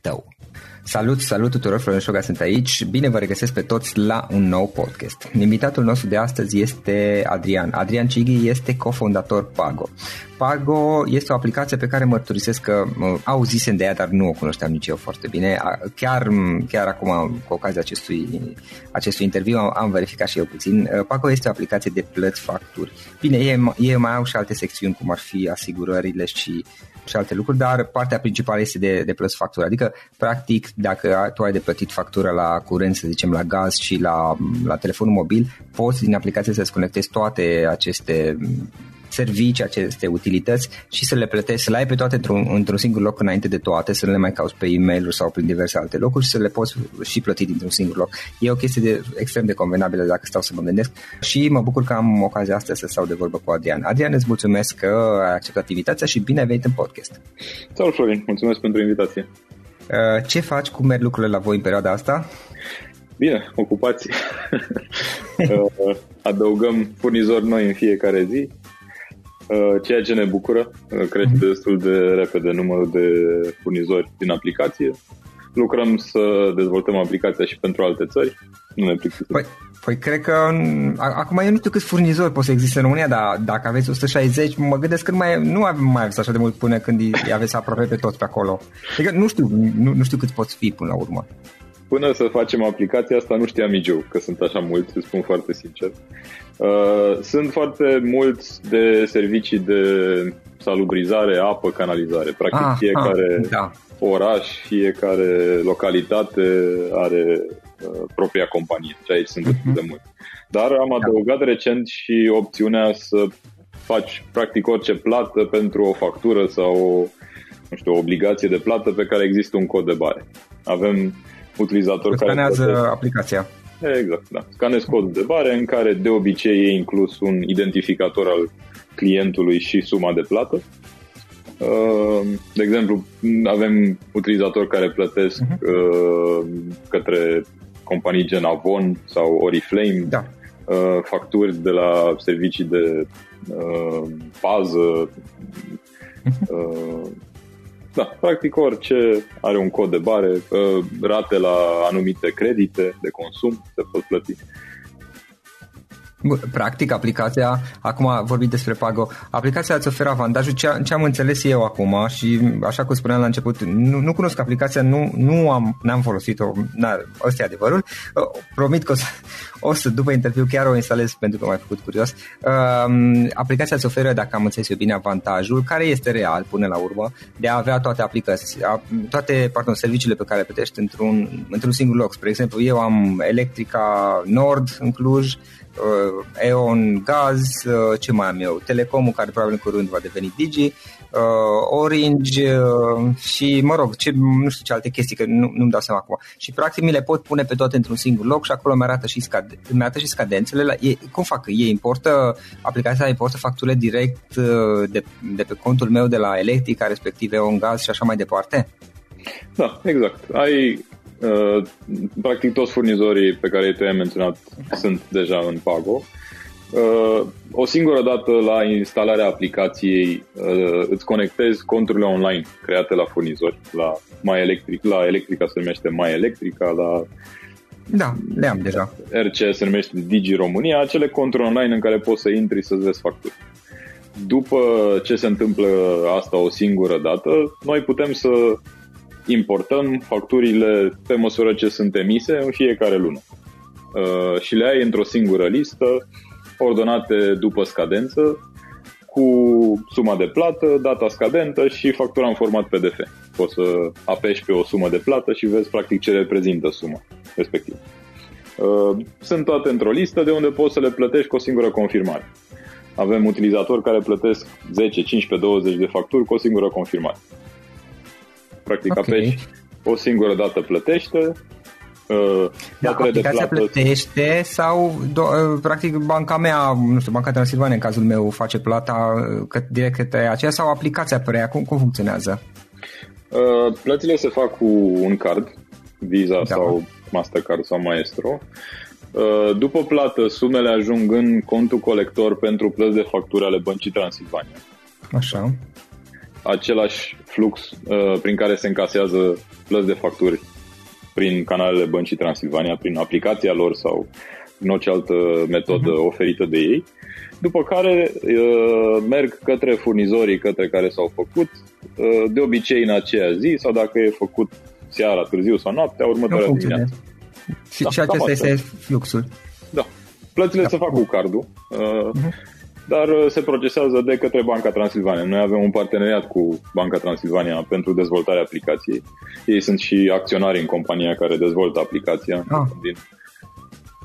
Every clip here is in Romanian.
tău. Salut, salut tuturor, Florin Șoga sunt aici. Bine vă regăsesc pe toți la un nou podcast. Invitatul nostru de astăzi este Adrian. Adrian Cighi este cofondator Pago. Pago este o aplicație pe care mărturisesc că auzisem de ea, dar nu o cunoșteam nici eu foarte bine. Chiar, chiar acum, cu ocazia acestui, acestui interviu, am verificat și eu puțin. Pago este o aplicație de plăți facturi. Bine, ei, ei mai au și alte secțiuni, cum ar fi asigurările și și alte lucruri, dar partea principală este de, de plăți factură. Adică, practic, dacă tu ai de plătit factură la curent, să zicem, la gaz și la, la telefonul mobil, poți din aplicație să-ți conectezi toate aceste servicii, aceste utilități și să le plătești, să le ai pe toate într-un, într-un singur loc înainte de toate, să nu le mai cauți pe e-mail sau prin diverse alte locuri și să le poți și plăti dintr-un singur loc. E o chestie de, extrem de convenabilă dacă stau să mă gândesc și mă bucur că am ocazia asta să stau de vorbă cu Adrian. Adrian, îți mulțumesc că ai acceptat invitația și bine ai venit în podcast. Salut, Florin, mulțumesc pentru invitație. Uh, ce faci? Cum merg lucrurile la voi în perioada asta? Bine, ocupați. Uh, adăugăm furnizori noi în fiecare zi Uh, ceea ce ne bucură. Uh, crește uh-huh. destul de repede numărul de furnizori din aplicație. Lucrăm să dezvoltăm aplicația și pentru alte țări. Nu ne plictisim. Păi, Păi cred că acum eu nu știu câți furnizori pot să existe în România, dar dacă aveți 160, mă gândesc că mai, nu avem mai aveți așa de mult până când îi aveți aproape pe toți pe acolo. Adică nu știu, nu, nu știu cât poți fi până la urmă. Până să facem aplicația asta nu știam nici eu că sunt așa mulți, îți spun foarte sincer. Uh, sunt foarte mulți de servicii de salubrizare, apă, canalizare. Practic ah, fiecare ah, da. oraș, fiecare localitate are uh, propria companie. Și aici sunt uh-huh. de mult. Dar am da. adăugat da. recent și opțiunea să faci practic orice plată pentru o factură sau o, nu știu, o obligație de plată pe care există un cod de bare. Avem utilizatori care... Scanează plătesc. aplicația. Exact, da. Scanezi codul de bare în care de obicei e inclus un identificator al clientului și suma de plată. Uh, de exemplu, avem utilizatori care plătesc uh-huh. către companii gen Avon sau Oriflame da. Uh, facturi de la servicii de pază, uh-huh. Da, practic orice are un cod de bare, uh, rate la anumite credite de consum se pot plăti. Practic, aplicația, acum vorbim despre Pago, aplicația îți oferă avantajul, ce, ce am înțeles eu acum și așa cum spuneam la început, nu, nu cunosc aplicația, nu, nu am, n-am folosit-o, ăsta e adevărul, uh, promit că o să, o să, după interviu, chiar o instalez pentru că m-ai făcut curios. Uh, aplicația îți oferă, dacă am înțeles eu bine, avantajul, care este real până la urmă, de a avea toate aplicații, toate pardon, serviciile pe care le plătești într-un, într-un singur loc. Spre exemplu, eu am Electrica Nord în Cluj, uh, Eon Gaz, uh, ce mai am eu, Telecomul care probabil în curând va deveni Digi, uh, Orange uh, și mă rog, ce, nu știu ce alte chestii, că nu, nu-mi dau seama acum. Și practic mi le pot pune pe toate într-un singur loc și acolo mi-arată și, scade, mi-arată și scadențele. La, e, cum fac? Ei importă, aplicația importă facturile direct uh, de, de pe contul meu de la Electrica, respectiv Eon Gaz și așa mai departe? Da, exact. Ai Uh, practic toți furnizorii pe care te-ai menționat sunt deja în Pago. Uh, o singură dată la instalarea aplicației uh, îți conectezi conturile online create la furnizori, la My Electric, la Electrica se numește My Electrica, la da, le am deja. RC se numește Digi România, acele conturi online în care poți să intri să-ți vezi facturi. După ce se întâmplă asta o singură dată, noi putem să importăm facturile pe măsură ce sunt emise în fiecare lună. Uh, și le ai într-o singură listă, ordonate după scadență, cu suma de plată, data scadentă și factura în format PDF. Poți să apeși pe o sumă de plată și vezi practic ce reprezintă suma respectivă. Uh, sunt toate într-o listă de unde poți să le plătești cu o singură confirmare. Avem utilizatori care plătesc 10, 15, 20 de facturi cu o singură confirmare. Practic okay. apeși o singură dată plătește, Uh, da, aplicația de plată... plătește sau do- uh, practic banca mea, nu știu, Banca Transilvania în cazul meu face plata uh, că, direct către aceea sau aplicația preia? Cum, cum funcționează? Uh, plățile se fac cu un card, Visa da. sau Mastercard sau Maestro. Uh, după plată, sumele ajung în contul colector pentru plăți de facturi ale Băncii Transilvania. Așa același flux uh, prin care se încasează plăți de facturi prin canalele Băncii Transilvania, prin aplicația lor sau în orice altă metodă uh-huh. oferită de ei, după care uh, merg către furnizorii către care s-au făcut, uh, de obicei în aceea zi sau dacă e făcut seara, târziu sau noaptea, următoarea dimineață. Și, da, și acesta este fluxul. Da. Plățile da. se fac cu cardul. Uh, uh-huh dar uh, se procesează de către Banca Transilvania. Noi avem un parteneriat cu Banca Transilvania pentru dezvoltarea aplicației. Ei sunt și acționari în compania care dezvoltă aplicația ah. din,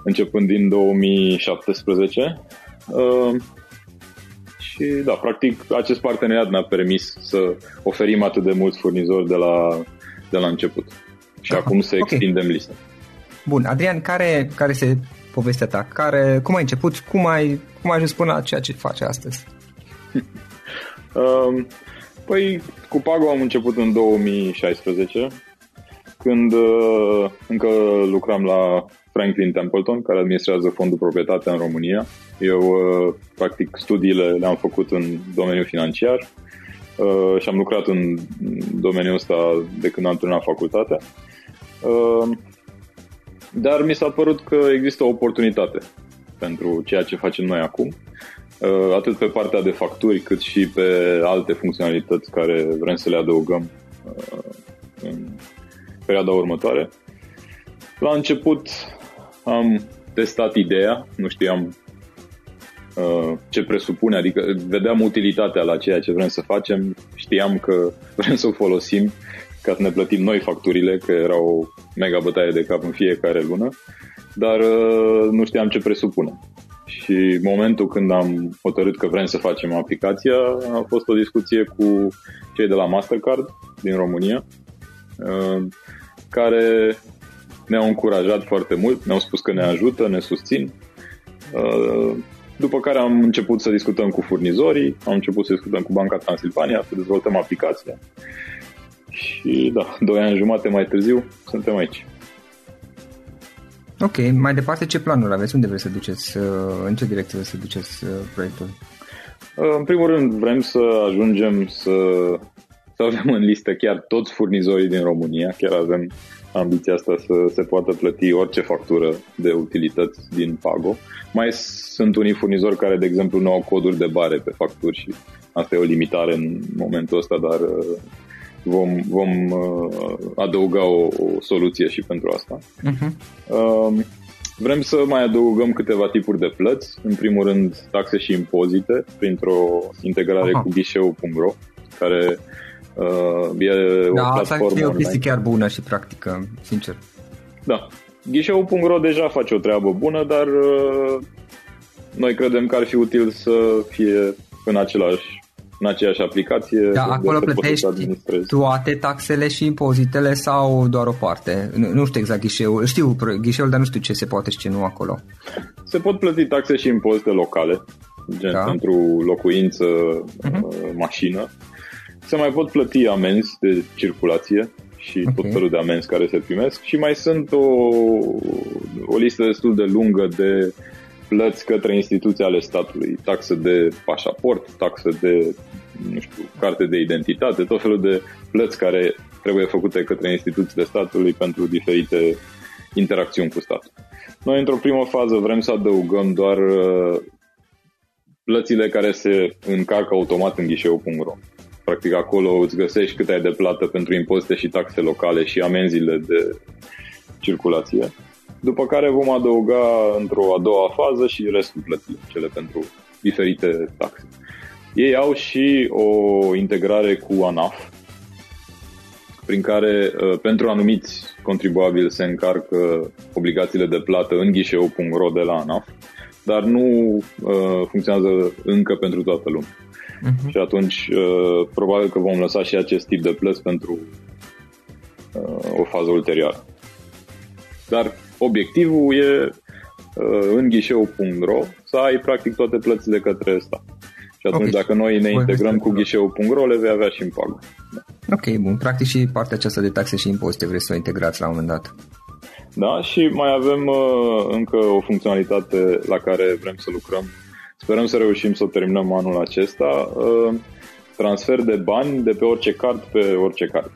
începând din 2017. Uh, și da, practic acest parteneriat ne-a permis să oferim atât de mulți furnizori de la, de la început. Și Aha. acum să extindem okay. lista. Bun, Adrian, care, care se povestea ta? Care, cum ai început? Cum ai, cum ai ajuns până la ceea ce faci astăzi? um, păi, cu Pago am început în 2016, când uh, încă lucram la Franklin Templeton, care administrează fondul proprietate în România. Eu, uh, practic, studiile le-am făcut în domeniul financiar uh, și am lucrat în domeniul ăsta de când am terminat facultatea. Uh, dar mi s-a părut că există o oportunitate pentru ceea ce facem noi acum, uh, atât pe partea de facturi, cât și pe alte funcționalități care vrem să le adăugăm uh, în perioada următoare. La început am testat ideea, nu știam uh, ce presupune, adică vedeam utilitatea la ceea ce vrem să facem, știam că vrem să o folosim ca să ne plătim noi facturile, că era o mega bătaie de cap în fiecare lună, dar uh, nu știam ce presupune. Și momentul când am hotărât că vrem să facem aplicația a fost o discuție cu cei de la Mastercard din România, uh, care ne-au încurajat foarte mult, ne-au spus că ne ajută, ne susțin. Uh, după care am început să discutăm cu furnizorii, am început să discutăm cu Banca Transilvania, să dezvoltăm aplicația. Și da, doi ani jumate mai târziu suntem aici. Ok, mai departe ce planuri aveți? Unde vreți să duceți? Uh, în ce direcție vreți să duceți uh, proiectul? În primul rând vrem să ajungem să, să avem în listă chiar toți furnizorii din România, chiar avem ambiția asta să se poată plăti orice factură de utilități din Pago. Mai sunt unii furnizori care, de exemplu, nu au coduri de bare pe facturi și asta e o limitare în momentul ăsta, dar uh, vom, vom uh, adăuga o, o soluție și pentru asta. Uh-huh. Uh, vrem să mai adăugăm câteva tipuri de plăți. În primul rând, taxe și impozite printr-o integrare Aha. cu ghișeu.ro, care Uh, e da, o platformă asta e o chestie chiar bună și practică, sincer. Da. Ghișeu.ro deja face o treabă bună, dar uh, noi credem că ar fi util să fie în același în aceeași aplicație. Da, acolo plătești toate taxele și impozitele sau doar o parte? Nu, nu știu exact ghișeul, știu ghișeul, dar nu știu ce se poate și ce nu acolo. Se pot plăti taxe și impozite locale, gen da. pentru locuință, uh-huh. mașină. Se mai pot plăti amenzi de circulație și okay. tot felul de amenzi care se primesc și mai sunt o, o listă destul de lungă de plăți către instituții ale statului, taxe de pașaport, taxe de, nu știu, carte de identitate, tot felul de plăți care trebuie făcute către instituțiile statului pentru diferite interacțiuni cu statul. Noi, într-o primă fază, vrem să adăugăm doar uh, plățile care se încarcă automat în ghișeu.ro. Practic acolo îți găsești cât ai de plată pentru impozite și taxe locale și amenziile de circulație. După care vom adăuga într-o a doua fază și restul plății, cele pentru diferite taxe. Ei au și o integrare cu ANAF, prin care uh, pentru anumiți contribuabili se încarcă obligațiile de plată în ghișeu.ro de la ANAF, dar nu uh, funcționează încă pentru toată lumea. Uh-huh. Și atunci uh, probabil că vom lăsa și acest tip de plăți pentru uh, o fază ulterioară. Dar obiectivul e uh, în ghișeu.ro să ai practic toate plățile către stat. Și atunci okay. dacă noi ne integrăm cu ghișeu.ro le vei avea și în pagă. Da. Ok, bun. Practic și partea aceasta de taxe și impozite vreți să o integrați la un moment dat. Da, și mai avem uh, încă o funcționalitate la care vrem să lucrăm Sperăm să reușim să o terminăm anul acesta. Uh, transfer de bani de pe orice card pe orice card.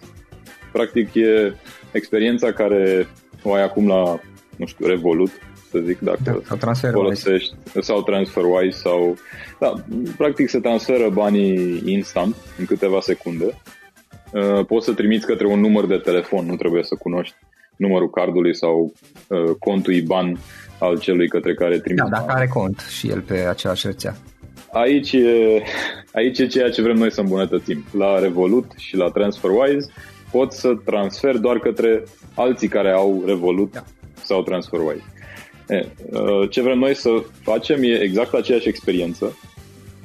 Practic e experiența care o ai acum la, nu știu, Revolut, să zic, dacă da, sau transfer folosești, sau TransferWise sau... Da, practic se transferă banii instant, în câteva secunde. Uh, poți să trimiți către un număr de telefon, nu trebuie să cunoști numărul cardului sau uh, contul IBAN al celui către care trimite. Da, dacă are cont și el pe aceeași rețea. Aici e, aici e ceea ce vrem noi să îmbunătățim. La Revolut și la TransferWise pot să transfer doar către alții care au Revolut da. Sau TransferWise. E, uh, ce vrem noi să facem e exact aceeași experiență,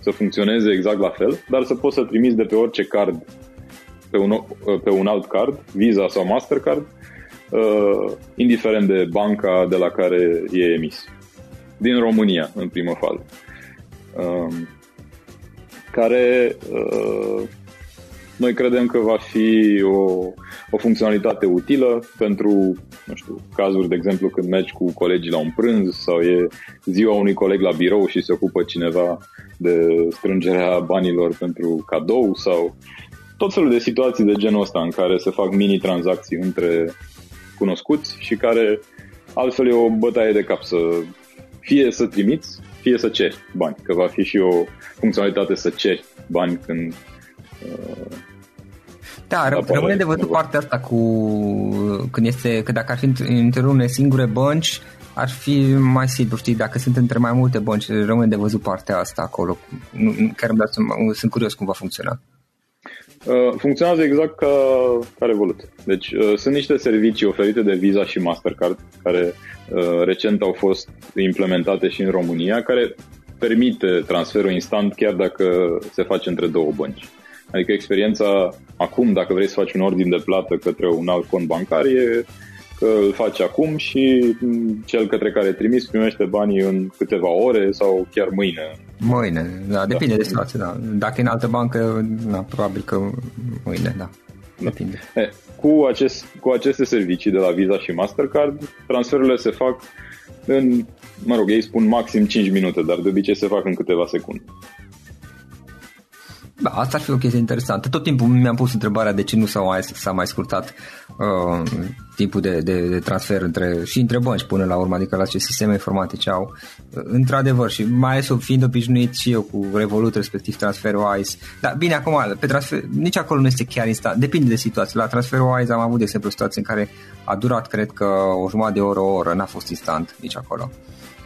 să funcționeze exact la fel, dar să poți să trimiți de pe orice card pe un, pe un alt card, Visa sau Mastercard, uh, indiferent de banca de la care e emis. Din România, în primă fază. Uh, care uh, noi credem că va fi o, o funcționalitate utilă pentru, nu știu, cazuri, de exemplu, când mergi cu colegii la un prânz sau e ziua unui coleg la birou și se ocupă cineva de strângerea banilor pentru cadou sau tot felul de situații de genul ăsta în care se fac mini-tranzacții între cunoscuți și care altfel e o bătaie de cap să fie să trimiți, fie să ceri bani, că va fi și o funcționalitate să ceri bani când uh, da, rămâne de văzut partea asta cu când este, că dacă ar fi între unei singure bănci, ar fi mai simplu, știi, dacă sunt între mai multe bănci, rămâne de văzut partea asta acolo. Chiar îmi dați, sunt curios cum va funcționa. Uh, funcționează exact ca, ca Revolut. Deci uh, sunt niște servicii oferite de Visa și Mastercard care uh, recent au fost implementate și în România, care permite transferul instant chiar dacă se face între două bănci. Adică experiența acum, dacă vrei să faci un ordin de plată către un alt cont bancar, e că îl faci acum și cel către care trimis primește banii în câteva ore sau chiar mâine. Mâine, da, depinde da. de situație, da. Dacă e în altă bancă, da, probabil că mâine, da. Depinde. E, cu, acest, cu aceste servicii de la Visa și Mastercard, transferurile se fac în, mă rog, ei spun maxim 5 minute, dar de obicei se fac în câteva secunde. Da, asta ar fi o chestie interesantă. Tot timpul mi-am pus întrebarea de ce nu s-a mai, s-a mai scurtat uh, timpul de, de, de transfer între, și între bănci până la urmă, adică la ce sisteme informatice au. Uh, într-adevăr, și mai ales fiind obișnuit și eu cu Revolut, respectiv transferul ICE. Dar bine, acum, pe transfer, nici acolo nu este chiar instant, depinde de situație. La transferul ICE am avut, de exemplu, situații în care a durat, cred că, o jumătate de oră, o oră, n-a fost instant nici acolo.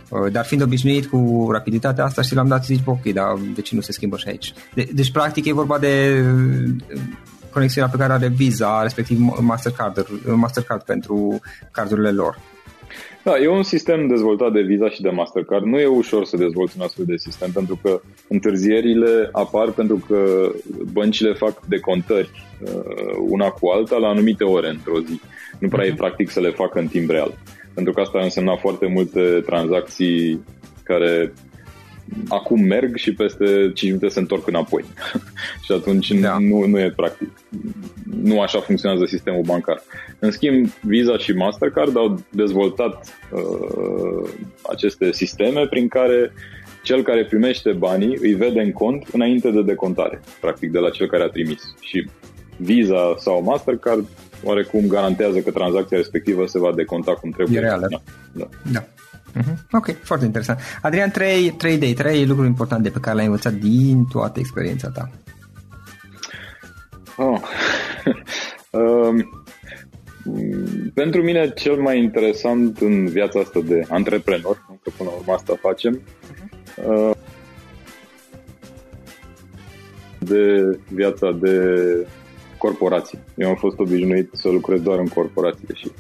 Uh, dar fiind obișnuit cu rapiditatea asta și l-am dat să zic, ok, dar de ce nu se schimbă și aici? De, deci, practic, e vorba de uh, conexiunea pe care are Visa, respectiv Mastercard, Mastercard pentru cardurile lor. Da, e un sistem dezvoltat de Visa și de Mastercard. Nu e ușor să dezvolți un astfel de sistem pentru că întârzierile apar pentru că băncile fac decontări uh, una cu alta la anumite ore într-o zi. Nu prea uh-huh. e mhm. practic să le facă în timp real pentru că asta însemna foarte multe tranzacții care acum merg și peste 5 minute se întorc înapoi. și atunci da. nu, nu e practic. Nu așa funcționează sistemul bancar. În schimb, Visa și Mastercard au dezvoltat uh, aceste sisteme prin care cel care primește banii îi vede în cont înainte de decontare, practic de la cel care a trimis. Și Visa sau Mastercard oarecum garantează că tranzacția respectivă se va deconta cum trebuie. E reală. Da. da. da. Uh-huh. Ok, foarte interesant. Adrian, trei, trei idei, trei lucruri importante pe care le-ai învățat din toată experiența ta. Oh. um, pentru mine cel mai interesant în viața asta de antreprenor, că până la urmă asta facem, uh, de viața de corporații. Eu am fost obișnuit să lucrez doar în corporație și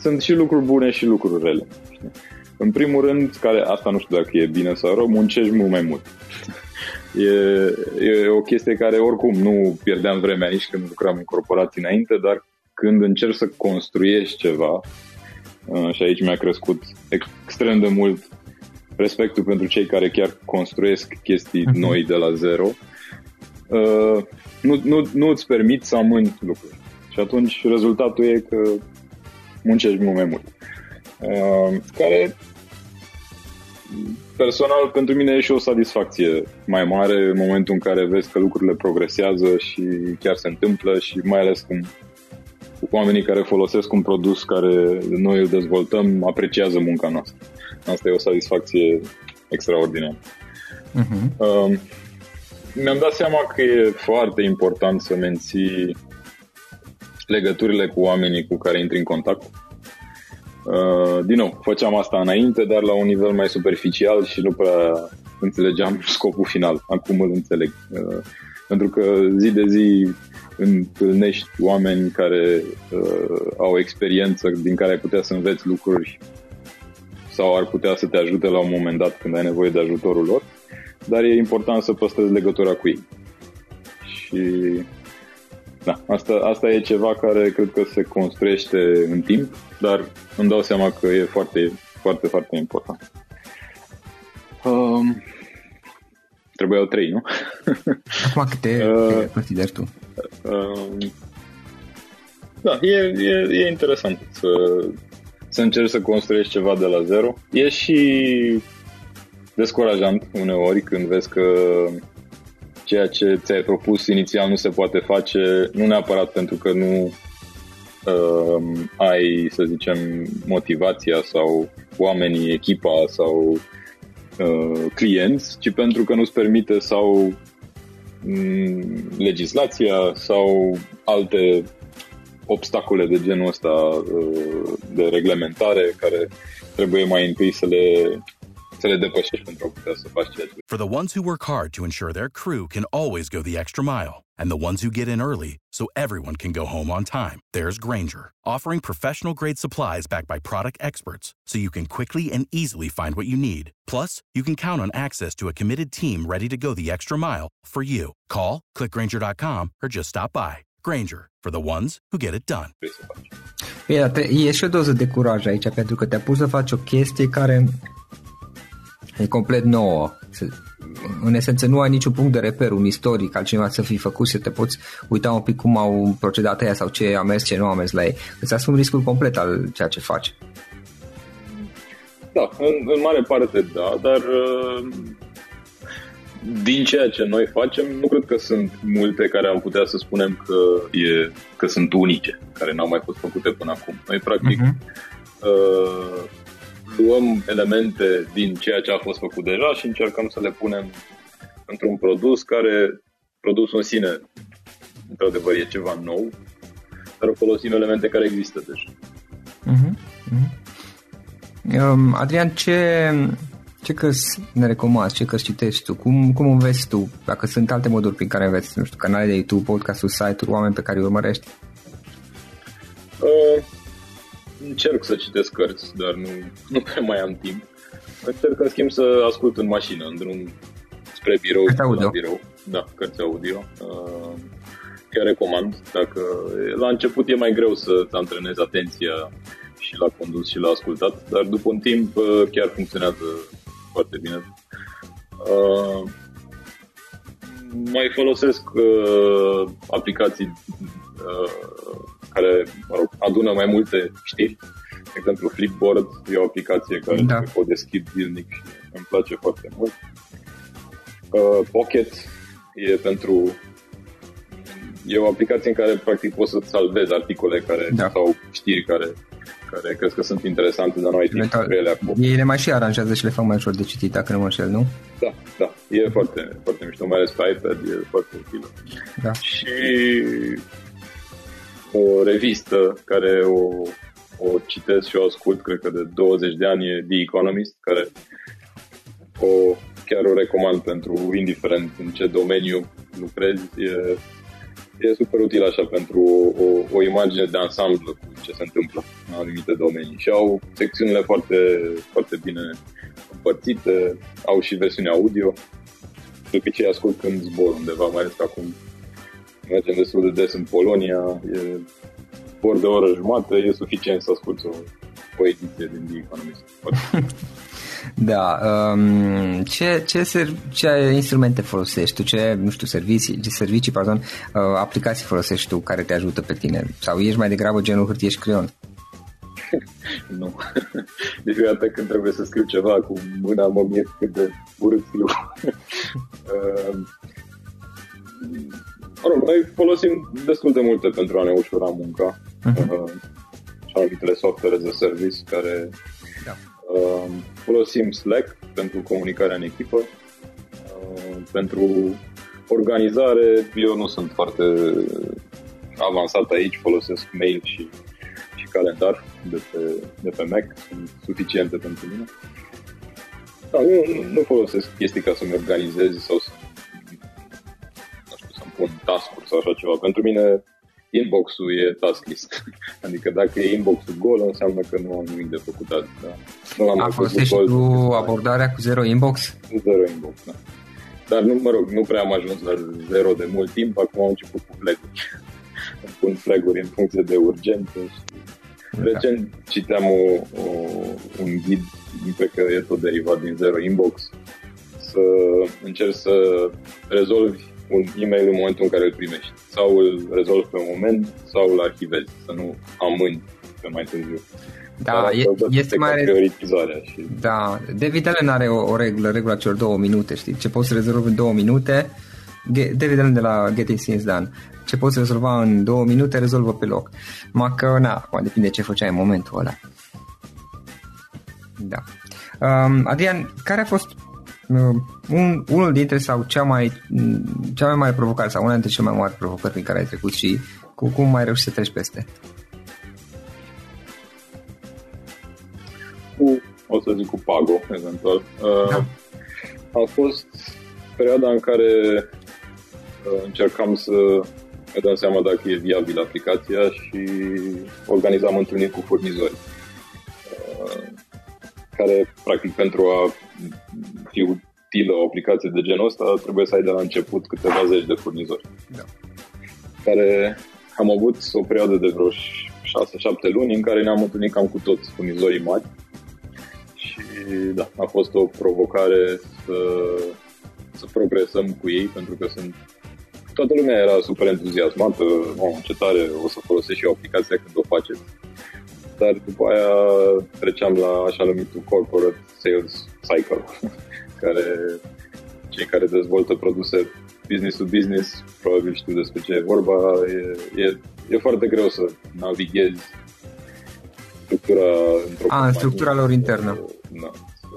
sunt și lucruri bune și lucruri rele. Știi? În primul rând, care asta nu știu dacă e bine sau rău, muncești mult mai mult. E, e o chestie care oricum nu pierdeam vremea nici când lucram în corporații înainte, dar când încerci să construiești ceva, uh, și aici mi-a crescut extrem de mult respectul pentru cei care chiar construiesc chestii uh-huh. noi de la zero, uh, nu, nu, nu îți permit să amâni lucruri. Și atunci rezultatul e că muncești mult mai mult. Uh, care personal pentru mine e și o satisfacție mai mare în momentul în care vezi că lucrurile progresează și chiar se întâmplă și mai ales cum oamenii care folosesc un produs care noi îl dezvoltăm apreciază munca noastră. Asta e o satisfacție extraordinară. Uh-huh. Uh, mi-am dat seama că e foarte important să menții legăturile cu oamenii cu care intri în contact. Uh, din nou, făceam asta înainte, dar la un nivel mai superficial și nu prea înțelegeam scopul final. Acum îl înțeleg. Uh, pentru că zi de zi întâlnești oameni care uh, au experiență din care ai putea să înveți lucruri sau ar putea să te ajute la un moment dat când ai nevoie de ajutorul lor dar e important să păstrezi legătura cu ei. Și da, asta, asta e ceva care cred că se construiește în timp, dar îmi dau seama că e foarte, foarte, foarte important. Um, trebuiau trei, nu? Acum câte uh, consideri tu? Uh, da, e, e, e interesant să, să încerci să construiești ceva de la zero. E și descurajant uneori când vezi că ceea ce ți-ai propus inițial nu se poate face, nu neapărat pentru că nu uh, ai, să zicem, motivația sau oamenii, echipa sau uh, clienți, ci pentru că nu-ți permite sau um, legislația sau alte obstacole de genul ăsta uh, de reglementare care trebuie mai întâi să le să le depășești pentru a putea să faci ceea ce... For the ones who work hard to ensure their crew can always go the extra mile and the ones who get in early so everyone can go home on time, there's Granger, offering professional grade supplies backed by product experts so you can quickly and easily find what you need. Plus, you can count on access to a committed team ready to go the extra mile for you. Call, clickgranger.com, or just stop by. Granger, for the ones who get it done. Bine, e și o doză de curaj aici, pentru că te-a pus să faci o chestie care e complet nouă. În esență nu ai niciun punct de reper, un istoric, altcineva să fi făcut, să te poți uita un pic cum au procedat aia sau ce a mers, ce nu a mers la ei. Îți asumi riscul complet al ceea ce faci. Da, în, în mare parte da, dar uh, din ceea ce noi facem, nu cred că sunt multe care am putea să spunem că, e, că sunt unice, care n-au mai fost făcute până acum. Noi, practic, uh-huh. uh, luăm elemente din ceea ce a fost făcut deja și încercăm să le punem într-un produs care, produsul în sine, într-adevăr, e ceva nou, dar folosim elemente care există deja. Uh-huh. Uh-huh. Um, Adrian, ce, ce cărți ne recomanzi? Ce cărți citești tu? Cum, cum înveți tu? Dacă sunt alte moduri prin care înveți, nu știu, canale de YouTube, podcast-uri, site-uri, oameni pe care îi urmărești? Uh, încerc să citesc cărți, dar nu, nu prea mai am timp. Încerc, în schimb, să ascult în mașină, în drum spre birou cărți audio. la birou. Da, cărți audio. Uh, chiar recomand. Dacă la început e mai greu să-ți antrenezi atenția și la condus și la ascultat, dar după un timp uh, chiar funcționează foarte bine. Uh, mai folosesc uh, aplicații uh, care mă rog, adună mai multe știri. De exemplu, Flipboard e o aplicație care da. o deschid zilnic și îmi place foarte mult. Uh, Pocket e pentru e o aplicație în care practic poți să salvezi articole care da. sau știri care care cred că sunt interesante, dar nu ai timp pentru ele acum. Ei le mai și aranjează și le fac mai ușor de citit, dacă nu mă înșel, nu? Da, da. E foarte, foarte mișto, mai ales pe iPad, e foarte utilă. Da. Și o revistă care o, o citesc și o ascult, cred că de 20 de ani, e The Economist, care o, chiar o recomand pentru, indiferent în ce domeniu lucrezi, e, e super util așa pentru o, o imagine de ansamblu cu ce se întâmplă în anumite domenii. Și au secțiunile foarte, foarte bine împărțite, au și versiunea audio. De obicei ascult când zbor undeva, mai ales acum mergem destul de des în Polonia, e ori de o oră jumătate, e suficient să asculti o, o ediție din The Economist. Da. Um, ce, ce, ser, ce instrumente folosești tu? Ce, nu știu, servicii, ce servicii, pardon, uh, aplicații folosești tu care te ajută pe tine? Sau ești mai degrabă genul hârtie și creion? nu. Deci iată când trebuie să scriu ceva cu mâna mă miesc cât de urât scriu. uh, Mă rog, noi folosim destul de multe pentru a ne ușura munca. Uh-huh. Uh, și anumitele software as a service care da. uh, folosim Slack pentru comunicarea în echipă, uh, pentru organizare. Eu nu sunt foarte avansat aici, folosesc mail și, și calendar de pe, de pe Mac, sunt suficiente pentru mine. Da, nu, nu folosesc chestii ca să-mi organizez sau să pun task-uri sau așa ceva. Pentru mine inbox-ul e task list. Adică dacă e inbox-ul gol, înseamnă că nu am nimic de făcut azi. Da. Nu am A, folosești tu abordarea cu zero inbox? Zero inbox, da. Dar nu, mă rog, nu prea am ajuns la zero de mult timp, acum am început cu flag-uri. Pun flag-uri în funcție de urgență și da. Recent citeam o, o, un ghid, cred că e tot derivat din Zero Inbox, să încerci să rezolvi un e-mail în momentul în care îl primești. Sau îl rezolvi pe moment, sau îl arhivezi, să nu amâni pe mai târziu. Da, e, este mai... Prioritizarea și... Da, David Allen are o, o regulă, regula celor două minute, știi? Ce poți să rezolvi în două minute, David Allen de la Getting Things Done. Ce poți rezolva în două minute, rezolvă pe loc. Ma că, na, acum depinde ce făceai în momentul ăla. Da. Um, Adrian, care a fost uh, un, unul dintre sau cea mai, cea mai mare provocare sau una dintre cele mai mari provocări prin care ai trecut și cu, cum mai reușit să treci peste? Cu, o să zic cu Pago, eventual. Uh, da. A fost perioada în care uh, încercam să ne dăm seama dacă e viabil aplicația și organizam întâlniri cu furnizori uh, care, practic, pentru a fi utilă o aplicație de genul ăsta, trebuie să ai de la început câteva zeci de furnizori. Da. Care am avut o perioadă de vreo 6-7 luni în care ne-am întâlnit cam cu toți furnizorii mari și da, a fost o provocare să, să progresăm cu ei pentru că sunt toată lumea era super entuziasmată, oh, ce tare, o să folosesc și o aplicație când o faceți. Dar după aia treceam la așa numitul corporate sales cycle, care cei care dezvoltă produse business to business, probabil știu despre ce e vorba, e, e, e foarte greu să navighezi structura într-o A, în structura lor internă. Da, să,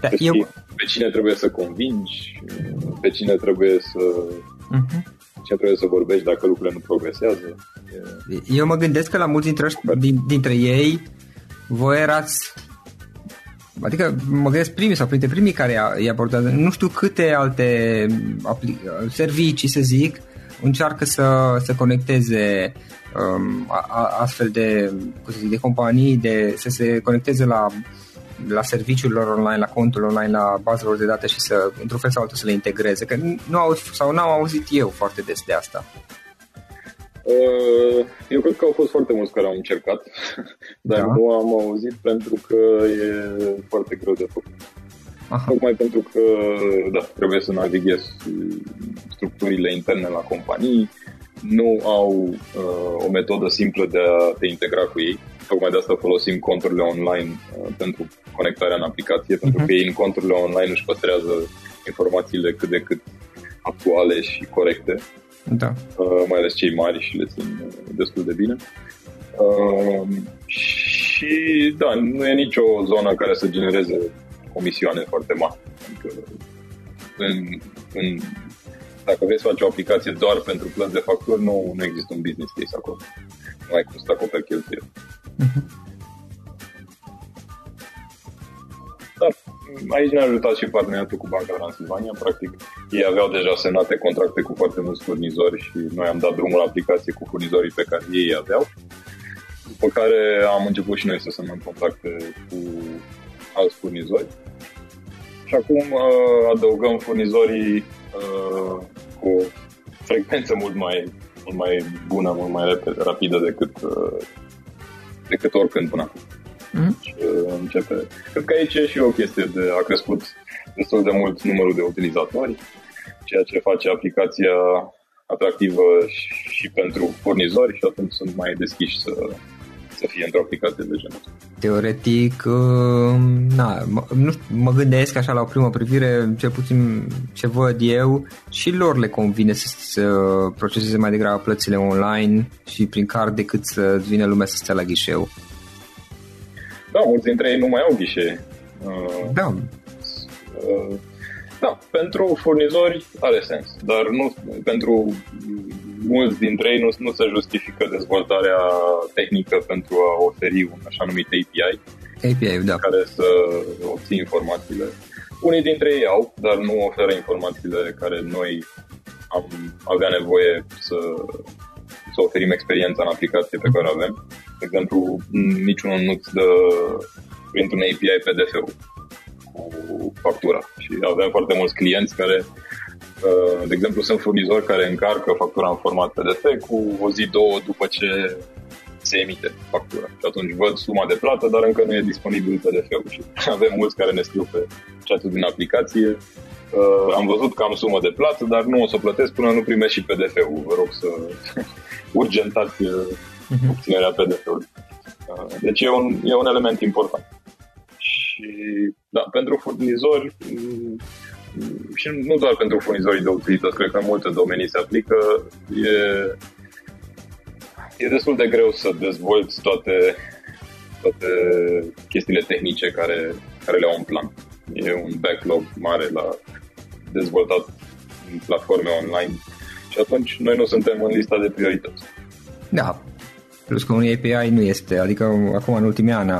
da, eu... pe cine trebuie să convingi, pe cine trebuie să uh-huh. ce trebuie să vorbești dacă lucrurile nu progresează. Eu mă gândesc că la mulți dintre, din, dintre ei voi erați Adică mă gândesc primii sau printre primii care i-a abordat, nu știu câte alte servicii, să zic, încearcă să, să conecteze um, a, astfel de, cum să zic, de companii, de, să se conecteze la, la serviciul lor online, la contul online, la bazelor de date și să, într-un fel sau altul, să le integreze. Că nu au, sau n-am auzit eu foarte des de asta. Uh, eu cred că au fost foarte mulți care au încercat, dar da. nu am auzit pentru că e foarte greu de făcut. Aha. Tocmai pentru că da, trebuie să navighezi structurile interne la companii, nu au uh, o metodă simplă de a te integra cu ei. Tocmai de asta folosim conturile online uh, pentru conectarea în aplicație, uh-huh. pentru că ei în conturile online își păstrează informațiile cât de cât actuale și corecte da. uh, mai ales cei mari și le țin uh, destul de bine. Uh, și da, nu e nicio zonă care să genereze comisioane foarte mari. Adică în, în, dacă vrei să faci o aplicație doar pentru plăți de facturi, nu, nu există un business case acolo. Nu ai cum să acoperi cheltuieli. Uh-huh. Aici ne-a ajutat și parteneriatul cu Banca Transilvania. Practic, ei aveau deja semnate contracte cu foarte mulți furnizori și noi am dat drumul la aplicație cu furnizorii pe care ei aveau. După care am început și noi să semnăm contracte cu alți furnizori. Și acum uh, adăugăm furnizorii uh, cu o frecvență mult mai, mult mai bună, mult mai repede, rapidă decât, uh, decât oricând până acum. Mm-hmm. Și uh, începe. Cred că aici e și o chestie de a crescut destul de mult numărul de utilizatori, ceea ce face aplicația atractivă și pentru furnizori și atunci sunt mai deschiși să, să fie într-o aplicație de genul Teoretic, uh, na, nu știu, mă gândesc așa la o primă privire, cel puțin ce văd eu, și lor le convine să, să proceseze mai degrabă plățile online și prin card decât să vină lumea să stea la ghișeu. Da, mulți dintre ei nu mai au ghișe. Uh, da. Uh, da, pentru furnizori are sens, dar nu pentru mulți dintre ei nu, nu se justifică dezvoltarea tehnică pentru a oferi un așa numit API. API, da. Care să obții informațiile. Unii dintre ei au, dar nu oferă informațiile care noi am avea nevoie să, să oferim experiența în aplicație pe care o avem. De exemplu, niciunul nu-ți dă printr-un API PDF-ul cu factura. Și avem foarte mulți clienți care, uh, de exemplu, sunt furnizori care încarcă factura în format PDF cu o zi, două după ce se emite factura. Și atunci văd suma de plată, dar încă nu e disponibil PDF-ul. Și avem mulți care ne scriu pe chat din aplicație Uh, am văzut că am sumă de plată, dar nu o să plătesc până nu primesc și PDF-ul. Vă rog să urgentați uh-huh. obținerea PDF-ului. Uh, deci e un, e un element important. Și da, pentru furnizori, și nu doar pentru furnizorii de utilități, cred că în multe domenii se aplică, e, e destul de greu să dezvolți toate, toate chestiile tehnice care, care le au în plan. E un backlog mare la dezvoltat în platforme online și atunci noi nu suntem în lista de priorități. Da, Plus că un API nu este, adică acum în ultimii ani,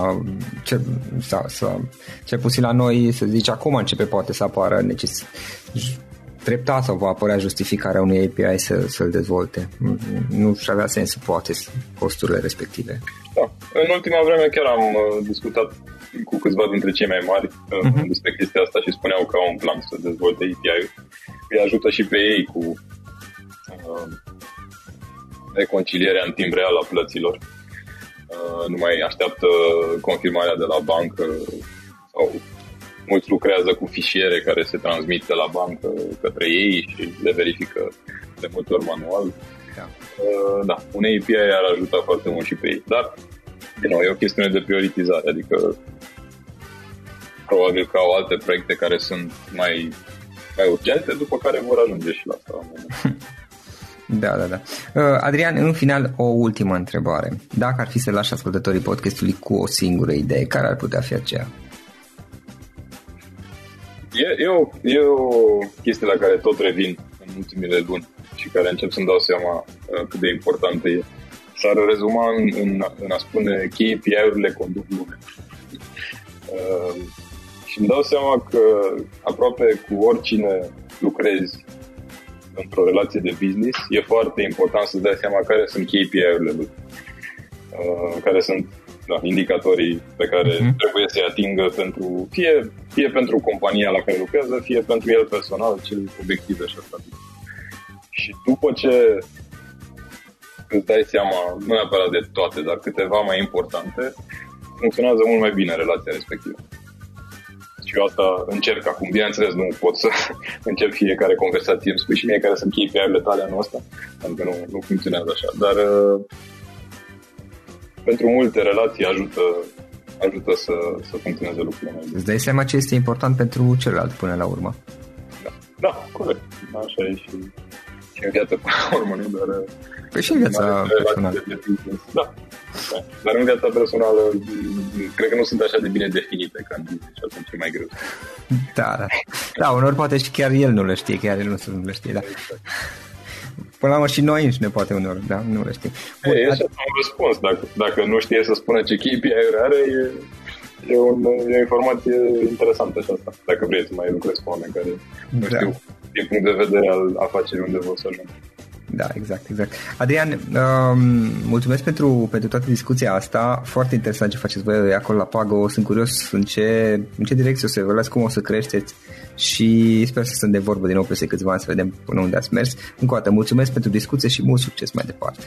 ce, sau, sau, cel puțin la noi, să zici, acum începe poate să apară neces, treptat sau va apărea justificarea unui API să, să-l dezvolte. Nu și avea sens poate costurile respective. Da. În ultima vreme chiar am uh, discutat cu câțiva dintre cei mai mari uh-huh. despre chestia asta și spuneau că au un plan să dezvolte API-ul. Îi ajută și pe ei cu uh, reconcilierea în timp real a plăților. Uh, nu mai așteaptă confirmarea de la bancă sau mulți lucrează cu fișiere care se transmit de la bancă către ei și le verifică de multe ori manual. Da. Uh, da, un API ar ajuta foarte mult și pe ei. Dar, din nou, e o chestiune de prioritizare, adică probabil că au alte proiecte care sunt mai, mai urgente, după care vor ajunge și la asta. Da, da, da. Uh, Adrian, în final, o ultimă întrebare. Dacă ar fi să lași ascultătorii podcastului cu o singură idee, care ar putea fi aceea? E, e, o, e o chestie la care tot revin în ultimile luni și care încep să-mi dau seama uh, cât de importantă e. S-ar rezuma în, în, în a spune KPI-urile conduc lumea. Uh, și îmi dau seama că aproape cu oricine lucrezi într-o relație de business, e foarte important să-ți dai seama care sunt KPI-urile lui, uh, care sunt da, indicatorii pe care uh-huh. trebuie să-i atingă pentru, fie, fie pentru compania la care lucrează, fie pentru el personal, ce obiective și asta. Și după ce îți dai seama, nu neapărat de toate, dar câteva mai importante, funcționează mult mai bine relația respectivă. Și eu asta încerc acum. Bineînțeles, nu pot să încep fiecare conversație, îmi spui și mie care sunt KPI-urile tale anul ăsta, pentru că nu, nu funcționează așa. Dar uh, pentru multe relații ajută, ajută să, să funcționeze lucrurile mai bine. Îți dai seama ce este important pentru celălalt până la urmă. Da, da corect. Așa e și, și în viață până la urmă, nu doar... Păi și în viața personală. Da, dar în viața personală, cred că nu sunt așa de bine definite ca în business și atunci e mai greu. Da, da. Da, unor poate și chiar el nu le știe, chiar el nu le știe, da. Până la urmă și noi ne poate unor, da, nu le știm. Bun, e, e așa un răspuns. Dacă, dacă nu știe să spună ce KPI are, e, e, un, e o informație interesantă și asta, dacă vrei să mai lucrezi cu oameni care nu da. știu din punct de vedere al afacerii unde vor să ajungă. Da, exact, exact. Adrian, um, mulțumesc pentru, pentru toată discuția asta. Foarte interesant ce faceți voi acolo la Pago. Sunt curios în ce, în ce direcție o să evoluați, cum o să creșteți și sper să stăm de vorbă din nou peste câțiva ani să vedem până unde ați mers. Încă o dată, mulțumesc pentru discuție și mult succes mai departe.